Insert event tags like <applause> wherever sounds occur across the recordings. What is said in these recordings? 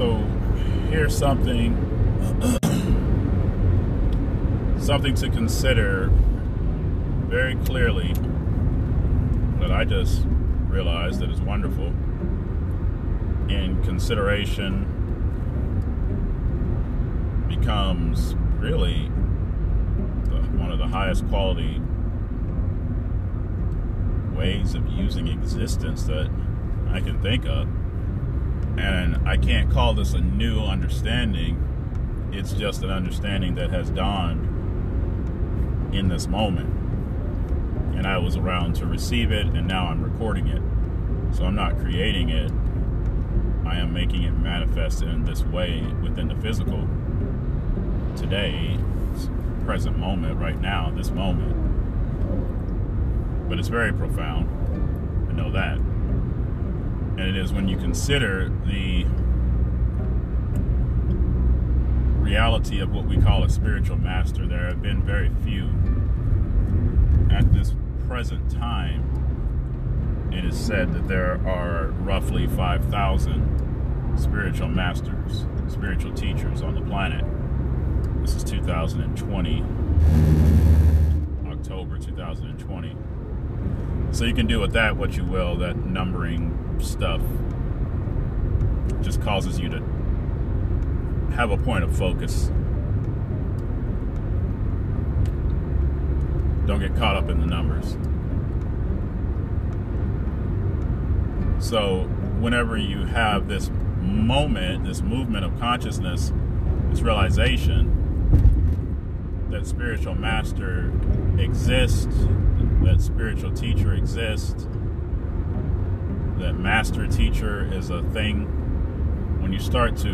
So here's something <coughs> something to consider very clearly that I just realized that is wonderful in consideration becomes really the, one of the highest quality ways of using existence that I can think of. And I can't call this a new understanding. It's just an understanding that has dawned in this moment. And I was around to receive it, and now I'm recording it. So I'm not creating it, I am making it manifest in this way within the physical today, present moment, right now, this moment. But it's very profound. I know that. And it is when you consider the reality of what we call a spiritual master. There have been very few. At this present time, it is said that there are roughly 5,000 spiritual masters, spiritual teachers on the planet. This is 2020, October 2020. So you can do with that what you will. That numbering stuff just causes you to have a point of focus. Don't get caught up in the numbers. So, whenever you have this moment, this movement of consciousness, this realization that spiritual master exists, that spiritual teacher exists, that master teacher is a thing. When you start to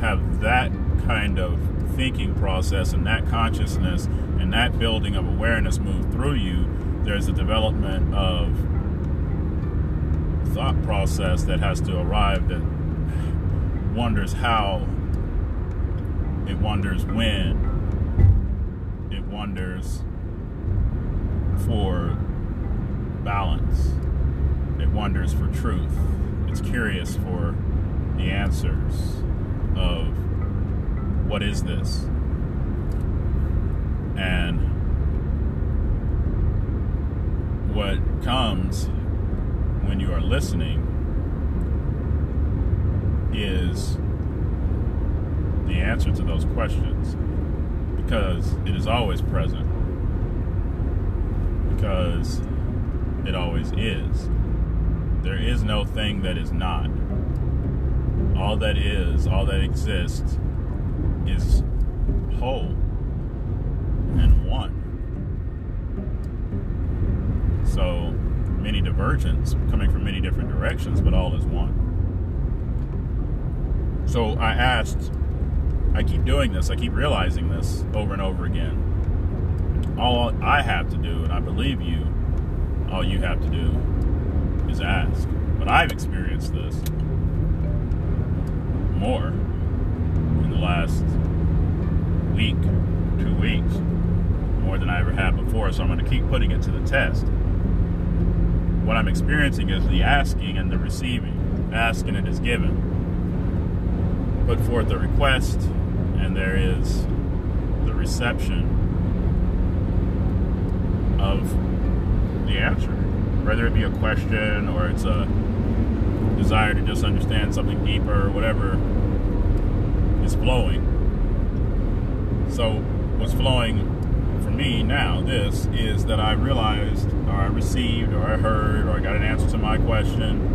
have that kind of thinking process and that consciousness and that building of awareness move through you, there's a development of thought process that has to arrive that wonders how, it wonders when, it wonders for balance, it wonders for truth, it's curious for the answers of what is this? And what comes when you are listening is the answer to those questions because it is always present because it always is there is no thing that is not all that is all that exists is whole and one so many divergence coming from many different directions, but all is one. So I asked, I keep doing this, I keep realizing this over and over again. All I have to do, and I believe you, all you have to do is ask. But I've experienced this more in the last week, two weeks, more than I ever have before. So I'm going to keep putting it to the test what I'm experiencing is the asking and the receiving. Ask and it is given. Put forth a request and there is the reception of the answer. Whether it be a question or it's a desire to just understand something deeper or whatever is flowing. So, what's flowing for me now, this, is that I realized, or I received, or I heard, or I got an answer to my question.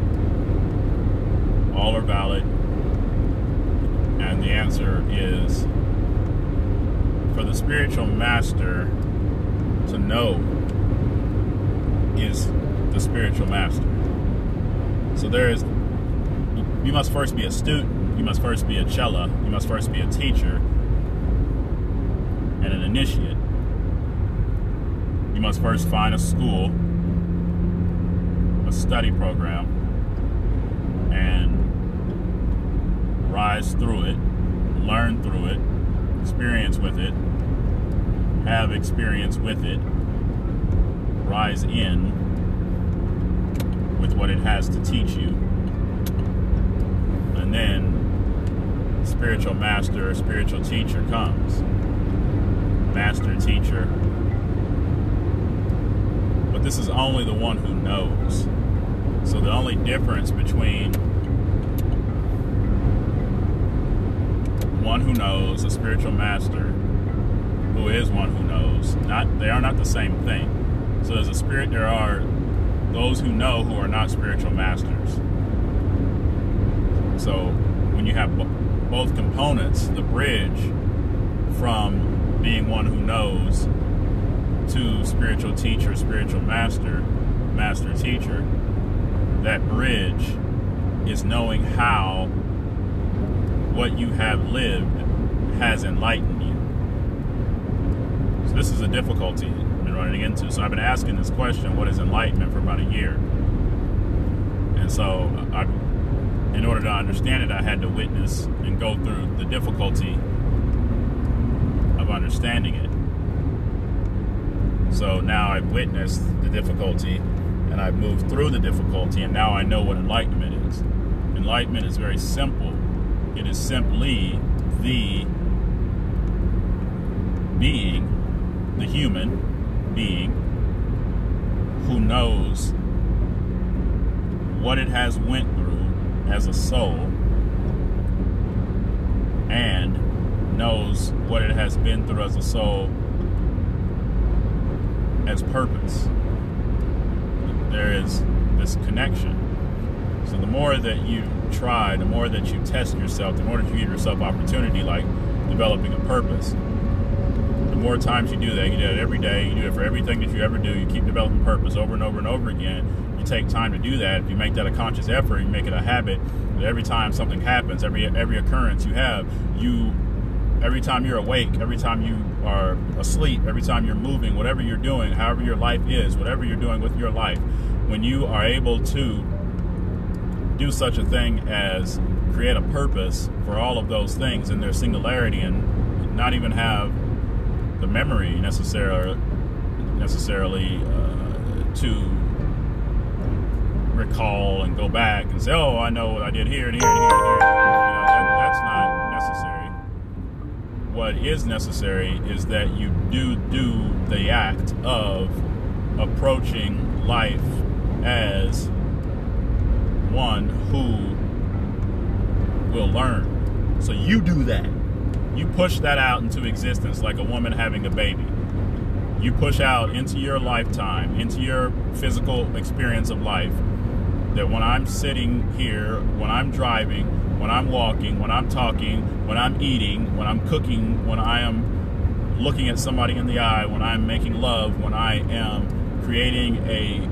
All are valid. And the answer is for the spiritual master to know is the spiritual master. So there is, you must first be a student, you must first be a chela, you must first be a teacher, and an initiate you must first find a school, a study program, and rise through it, learn through it, experience with it, have experience with it, rise in with what it has to teach you, and then spiritual master or spiritual teacher comes. Master teacher. But this is only the one who knows. So the only difference between one who knows, a spiritual master, who is one who knows, not they are not the same thing. So there's a spirit there are those who know who are not spiritual masters. So when you have both components, the bridge from being one who knows to spiritual teacher, spiritual master, master teacher, that bridge is knowing how what you have lived has enlightened you. So this is a difficulty running into. So I've been asking this question, what is enlightenment, for about a year. And so I've in order to understand it, I had to witness and go through the difficulty of understanding it. So now I've witnessed the difficulty and I've moved through the difficulty, and now I know what enlightenment is. Enlightenment is very simple, it is simply the being, the human being, who knows what it has went through as a soul and knows what it has been through as a soul as purpose. There is this connection. So the more that you try, the more that you test yourself, the more that you give yourself opportunity, like developing a purpose. The more times you do that, you do it every day, you do it for everything that you ever do, you keep developing purpose over and over and over again, You take time to do that, if you make that a conscious effort, you make it a habit, every time something happens, every every occurrence you have, you every time you're awake, every time you are asleep, every time you're moving, whatever you're doing, however your life is, whatever you're doing with your life, when you are able to do such a thing as create a purpose for all of those things in their singularity and not even have the memory necessarily necessarily uh, to recall and go back and say, oh, I know what I did here and here and here and here. You know, that, that's not necessary. What is necessary is that you do do the act of approaching life as one who will learn. So you do that. You push that out into existence like a woman having a baby. You push out into your lifetime, into your physical experience of life, that when I'm sitting here, when I'm driving, when I'm walking, when I'm talking, when I'm eating, when I'm cooking, when I am looking at somebody in the eye, when I'm making love, when I am creating a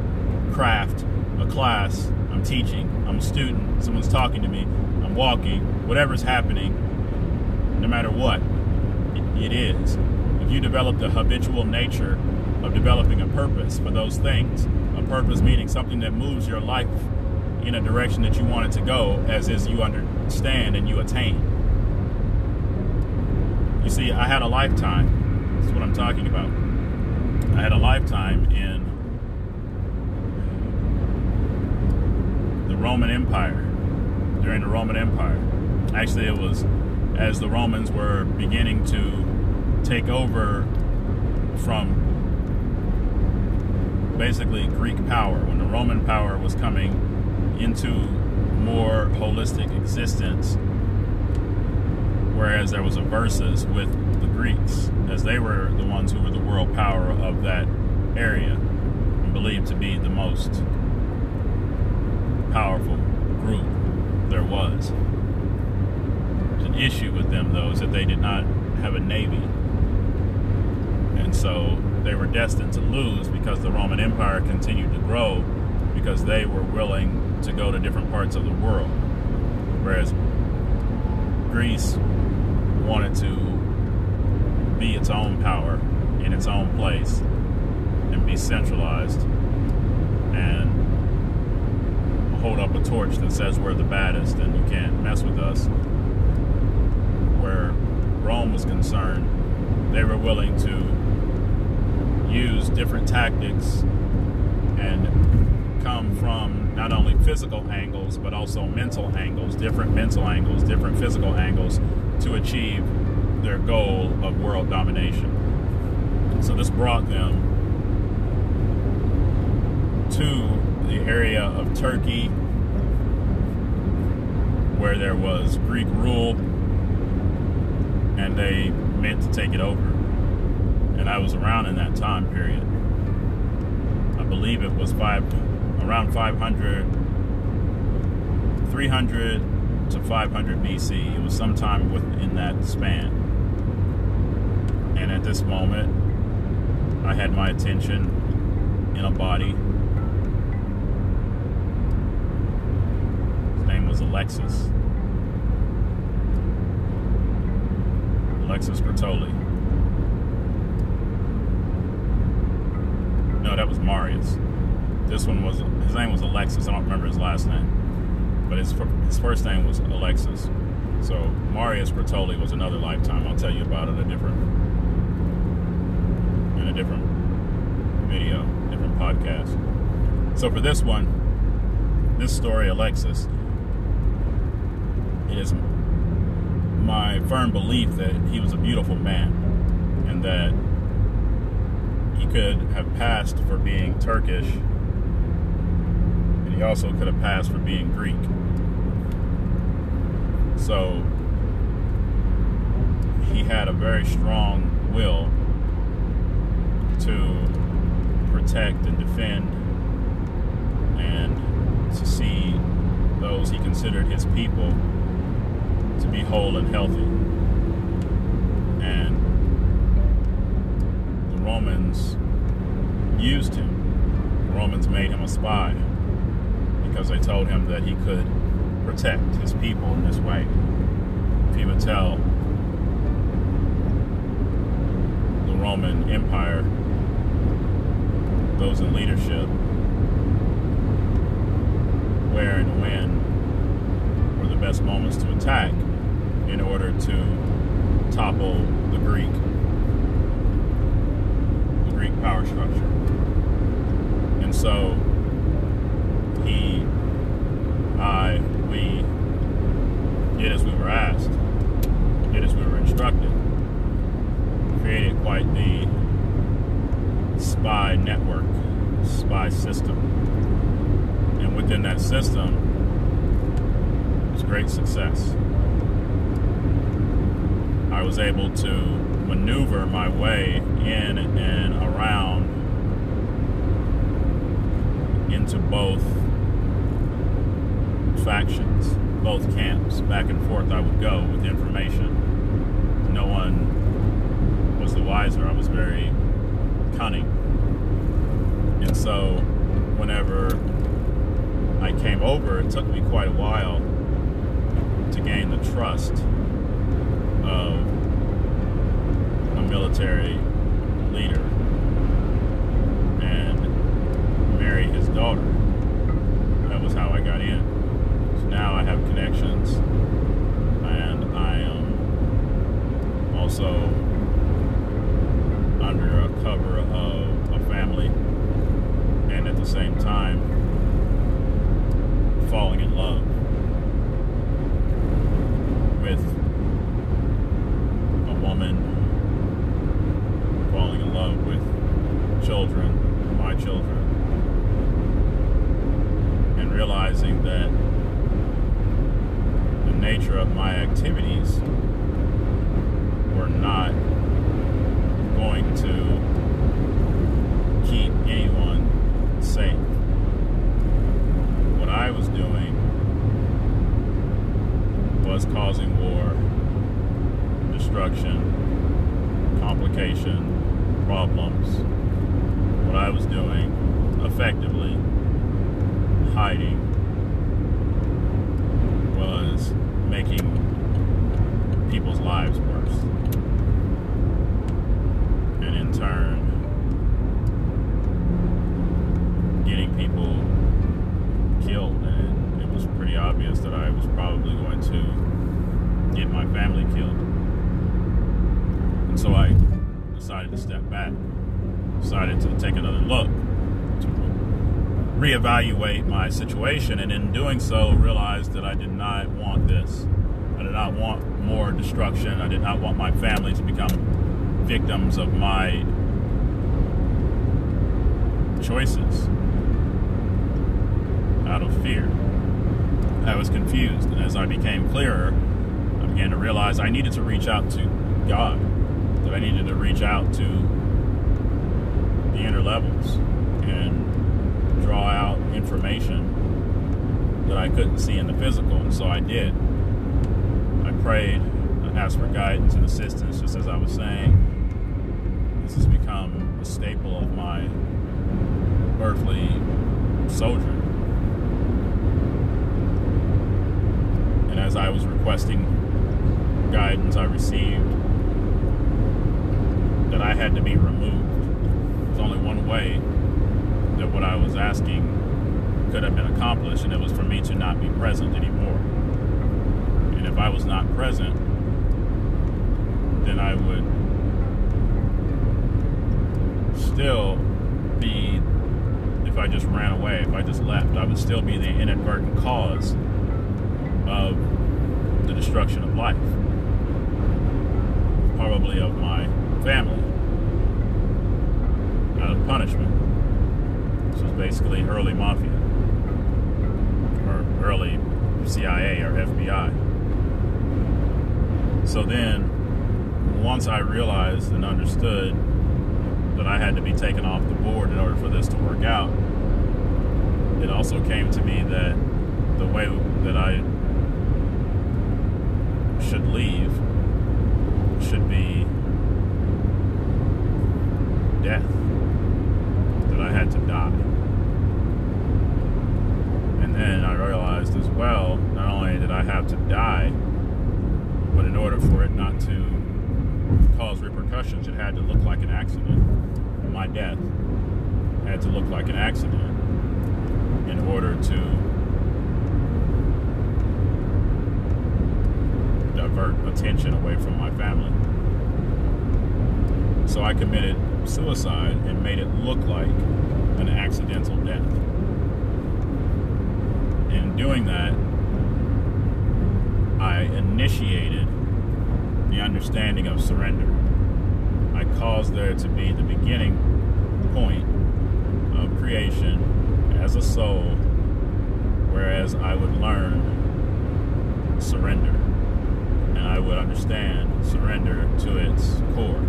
craft, a class, I'm teaching, I'm a student, someone's talking to me, I'm walking, whatever's happening, no matter what it is. If you develop the habitual nature of developing a purpose for those things, a purpose meaning something that moves your life in a direction that you want it to go, as is you understand and you attain. You see, I had a lifetime. That's what I'm talking about. I had a lifetime in the Roman Empire, during the Roman Empire. Actually, it was as the Romans were beginning to take over from basically Greek power. When the Roman power was coming into more holistic existence. Whereas there was a versus with the Greeks, as they were the ones who were the world power of that area and believed to be the most powerful group there was. Issue with them, though, is that they did not have a navy. And so they were destined to lose because the Roman Empire continued to grow because they were willing to go to different parts of the world. Whereas Greece wanted to be its own power in its own place and be centralized and hold up a torch that says we're the baddest and you can't mess with us. Was concerned, they were willing to use different tactics and come from not only physical angles, but also mental angles, different mental angles, different physical angles to achieve their goal of world domination. So this brought them to the area of Turkey where there was Greek rule and they meant to take it over. And I was around in that time period. I believe it was five around 500 300 to 500 BC. It was sometime within that span. And at this moment, I had my attention in a body. His name was Alexis. Alexis Bertoli. No, that was Marius. This one was his name was Alexis. I don't remember his last name, but his his first name was Alexis. So Marius Bertoli was another lifetime. I'll tell you about it a different in a different video, different podcast. So for this one, this story, Alexis, it is firm belief that he was a beautiful man and that he could have passed for being Turkish and he also could have passed for being Greek. So he had a very strong will to protect and defend and to see those he considered his people to be whole and healthy. And the Romans used him. The Romans made him a spy because they told him that he could protect his people in this way. If he would tell the Roman Empire, those in leadership, where and when best moments to attack, in order to topple the Greek, the Greek power structure. And so he, I, we did as we were asked, did as we were instructed, created quite the spy network, spy system. And within that system great success. I was able to maneuver my way in and around into both factions, both camps. Back and forth I would go with information. No one was the wiser. I was very cunning. And so whenever I came over, it took me quite a while to gain the trust of a military leader and marry his daughter. That was how I got in. So now I have connections and I am also under a cover of a family and at the same time falling in love with a woman falling in love with children, my children, and realizing that the nature of my activities were not going to keep anyone safe. What I was doing was causing war, destruction, complication, problems. What I was doing effectively, hiding, was making people's lives worse. And in turn, getting people killed. Pretty obvious that I was probably going to get my family killed. And so I decided to step back, decided to take another look, to reevaluate my situation, and in doing so, realized that I did not want this. I did not want more destruction. I did not want my family to become victims of my choices out of fear. I was confused, and as I became clearer, I began to realize I needed to reach out to God, that I needed to reach out to the inner levels and draw out information that I couldn't see in the physical, and so I did. I prayed, I asked for guidance and assistance, just as I was saying. This has become a staple of my earthly sojourn. And as I was requesting guidance, I received that I had to be removed. There's only one way that what I was asking could have been accomplished, and it was for me to not be present anymore. And if I was not present, then I would still be if I just ran away, if I just left, I would still be the inadvertent cause of the destruction of life. Probably of my family. Out of punishment. This was basically early mafia. Or early CIA or FBI. So then, once I realized and understood that I had to be taken off the board in order for this to work out, it also came to me that the way that I should leave should be death. That I had to die. And then I realized as well, not only did I have to die, but in order for it not to cause repercussions, it had to look like an accident. My death had to look like an accident in order to divert attention away from my family. So I committed suicide and made it look like an accidental death. In doing that, I initiated the understanding of surrender. I caused there to be the beginning point of creation as a soul, whereas I would learn surrender. And I would understand surrender to its core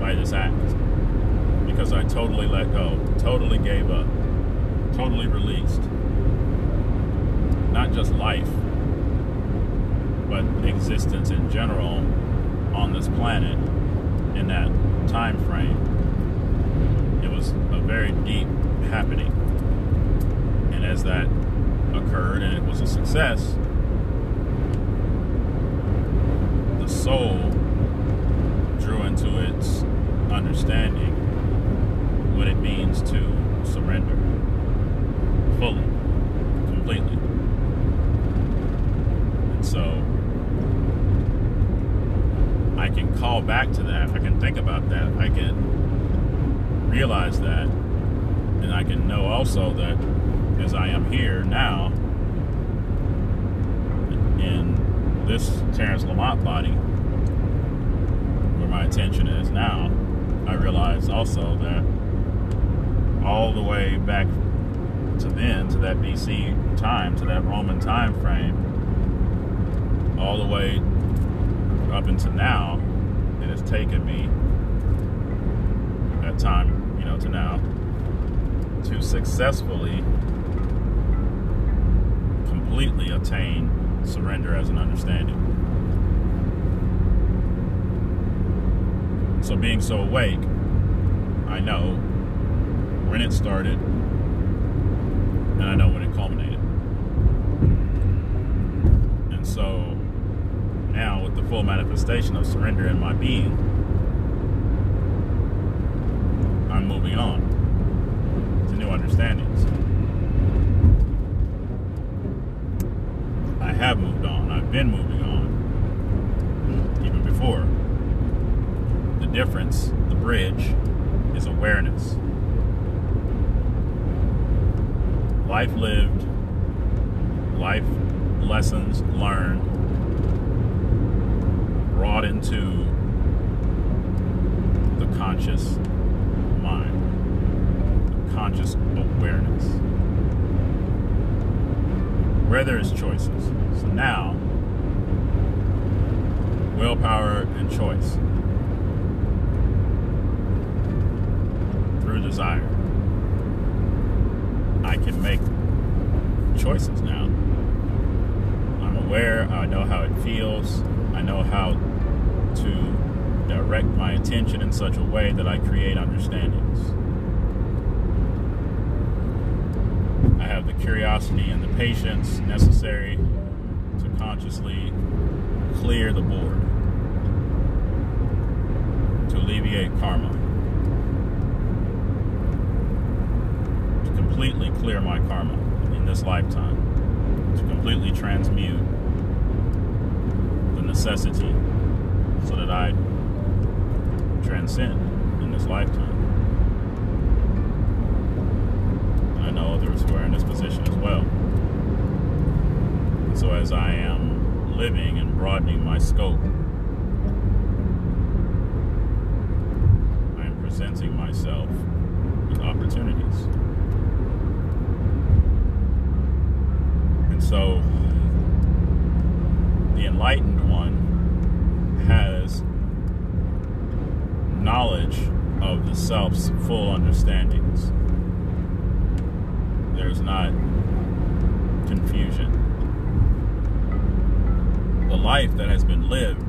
by this act. Because I totally let go, totally gave up, totally released. Not just life, but existence in general on this planet in that time frame It was a very deep happening. And as that occurred and it was a success, the soul drew into its understanding what it means to surrender fully, completely. And so I can call back to that. I can think about that. I can realize that. And I can know also that as I am here now, in this Terrence LaMont body, where my attention is now, I realize also that all the way back to then, to that BC time, to that Roman time frame, all the way up until now, it has taken me that time you know, to now to successfully completely attain surrender as an understanding. So, being so awake, I know when it started and I know when it culminated. And so, now with the full manifestation of surrender in my being, I'm moving on to new understandings. I have moved on. I've been moving on. Even before. Difference, the bridge, is awareness. life lived, life lessons learned, brought into the conscious mind, the conscious awareness, where there's choices. So now, willpower and choice through desire. I can make choices now. I'm aware, I know how it feels, I know how to direct my attention in such a way that I create understandings. I have the curiosity and the patience necessary to consciously clear the board, to alleviate karma, to completely clear my karma in this lifetime, to completely transmute the necessity so that I transcend in this lifetime. I know others who are in this position as well. And so as I am living and broadening my scope, I am presenting myself with opportunities. And so the enlightened one has knowledge of the self's full understandings. There's not confusion. The life that has been lived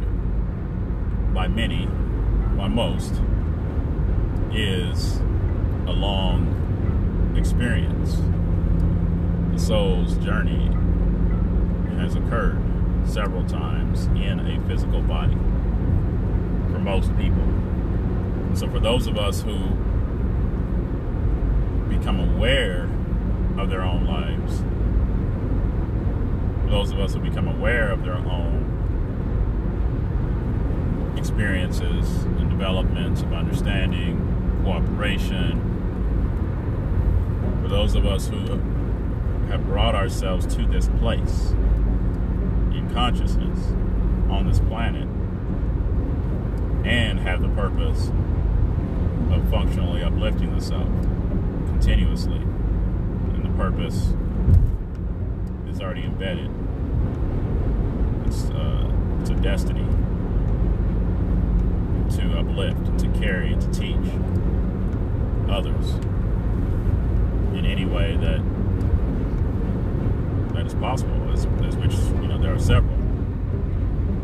by many, by most, is a long experience. The soul's journey has occurred several times in a physical body for most people. And so, for those of us who become aware of their own lives, those of us who become aware of their own experiences and developments of understanding, cooperation, for those of us who have brought ourselves to this place in consciousness on this planet and have the purpose of functionally uplifting the self continuously. And the purpose is already embedded. It's, uh, it's a destiny to uplift, to carry, and to teach others in any way that that is possible, as, as which, you know, there are several.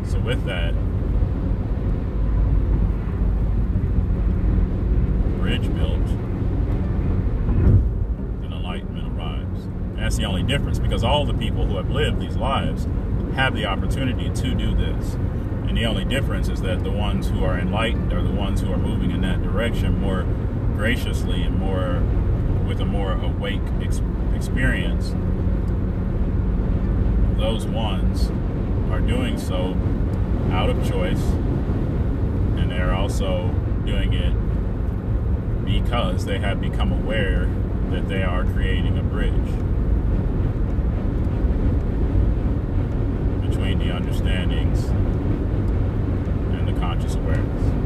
So with that, bridge built, then enlightenment arrives. That's the only difference because all the people who have lived these lives have the opportunity to do this. And the only difference is that the ones who are enlightened are the ones who are moving in that direction more graciously and more with a more awake ex- experience. Those ones are doing so out of choice, and they're also doing it because they have become aware that they are creating a bridge between the understandings and the conscious awareness.